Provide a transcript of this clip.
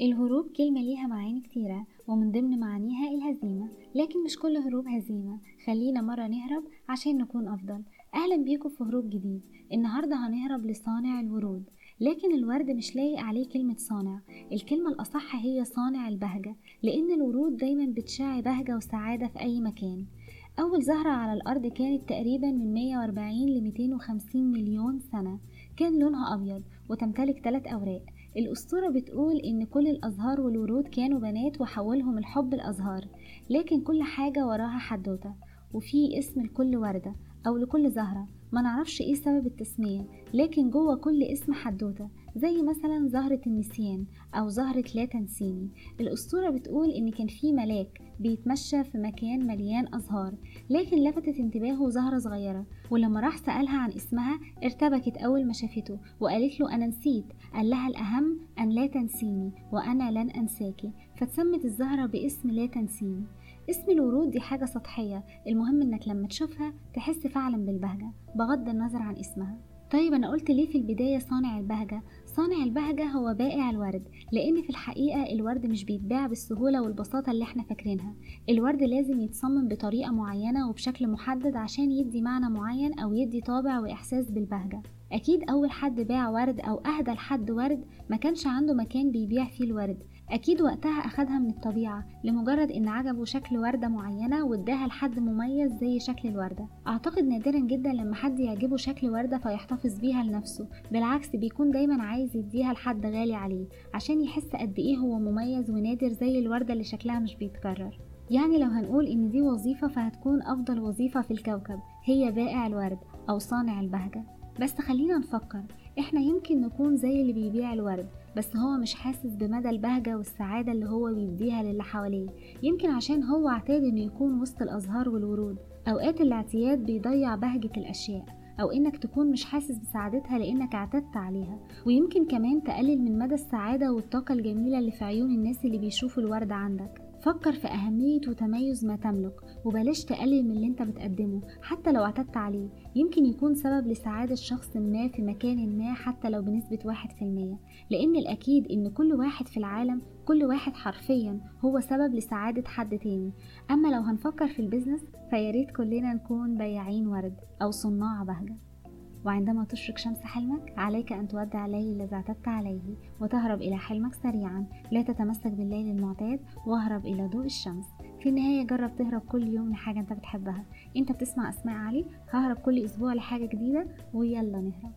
الهروب كلمة ليها معاني كتيرة ومن ضمن معانيها الهزيمة لكن مش كل هروب هزيمة. خلينا مرة نهرب عشان نكون أفضل. أهلا بيكم في هروب جديد. النهاردة هنهرب لصانع الورود. لكن الورد مش لايق عليه كلمة صانع. الكلمة الأصح هي صانع البهجة لأن الورود دايما بتشع بهجة وسعادة في أي مكان. أول زهرة على الأرض كانت تقريبا من 140 ل 250 مليون سنة. كان لونها أبيض وتمتلك ثلاث أوراق. الأسطورة بتقول إن كل الأزهار والورود كانوا بنات وحولهم الحب الأزهار لكن كل حاجة وراها حدوتة وفي اسم لكل وردة أو لكل زهرة ما نعرفش إيه سبب التسمية لكن جوه كل اسم حدوتة زي مثلا زهرة النسيان أو زهرة لا تنسيني. الأسطورة بتقول إن كان في ملاك بيتمشى في مكان مليان أزهار لكن لفتت انتباهه زهرة صغيرة ولما راح سألها عن اسمها ارتبكت أول ما شافته وقالت له أنا نسيت قال لها الأهم أن لا تنسيني وأنا لن أنساكي فتسمت الزهرة باسم لا تنسيني اسم الورود دي حاجة سطحية المهم إنك لما تشوفها تحس فعلا بالبهجة بغض النظر عن اسمها طيب أنا قلت ليه في البداية صانع البهجة؟ صانع البهجة هو بائع الورد لأن في الحقيقة الورد مش بيتباع بالسهولة والبساطة اللي إحنا فاكرينها. الورد لازم يتصمم بطريقة معينة وبشكل محدد عشان يدي معنى معين أو يدي طابع وإحساس بالبهجة. أكيد أول حد باع ورد أو أهدى لحد ورد ما كانش عنده مكان بيبيع فيه الورد. أكيد وقتها أخدها من الطبيعة لمجرد إن عجبه شكل وردة معينة واداها لحد مميز زي شكل الوردة. أعتقد نادرا جدا لما حد يعجبه شكل وردة فيحتفظ بيها لنفسه بالعكس بيكون دايما عايز يديها لحد غالي عليه عشان يحس قد إيه هو مميز ونادر زي الوردة اللي شكلها مش بيتكرر. يعني لو هنقول إن دي وظيفة فهتكون أفضل وظيفة في الكوكب هي بائع الورد أو صانع البهجة. بس خلينا نفكر إحنا يمكن نكون زي اللي بيبيع الورد بس هو مش حاسس بمدى البهجة والسعادة اللي هو بيديها للي حواليه. يمكن عشان هو اعتاد إنه يكون وسط الأزهار والورود. أوقات الاعتياد بيضيع بهجة الأشياء أو إنك تكون مش حاسس بسعادتها لإنك اعتدت عليها. ويمكن كمان تقلل من مدى السعادة والطاقة الجميلة اللي في عيون الناس اللي بيشوفوا الورد عندك. فكر في أهمية وتميز ما تملك وبلاش تقلل من اللي انت بتقدمه حتى لو اعتدت عليه. يمكن يكون سبب لسعادة شخص ما في مكان ما حتى لو بنسبة واحد في المية. لأن الأكيد إن كل واحد في العالم كل واحد حرفيا هو سبب لسعادة حد تاني. أما لو هنفكر في البيزنس فياريت كلنا نكون بياعين ورد أو صناع بهجة. وعندما تشرق شمس حلمك عليك أن تودع الليل الذي اعتدت عليه وتهرب إلى حلمك سريعا. لا تتمسك بالليل المعتاد واهرب إلى ضوء الشمس. في النهاية جرب تهرب كل يوم لحاجة أنت بتحبها. أنت بتسمع أسماء علي؟ ههرب كل أسبوع لحاجة جديدة؟ ويلا نهرب.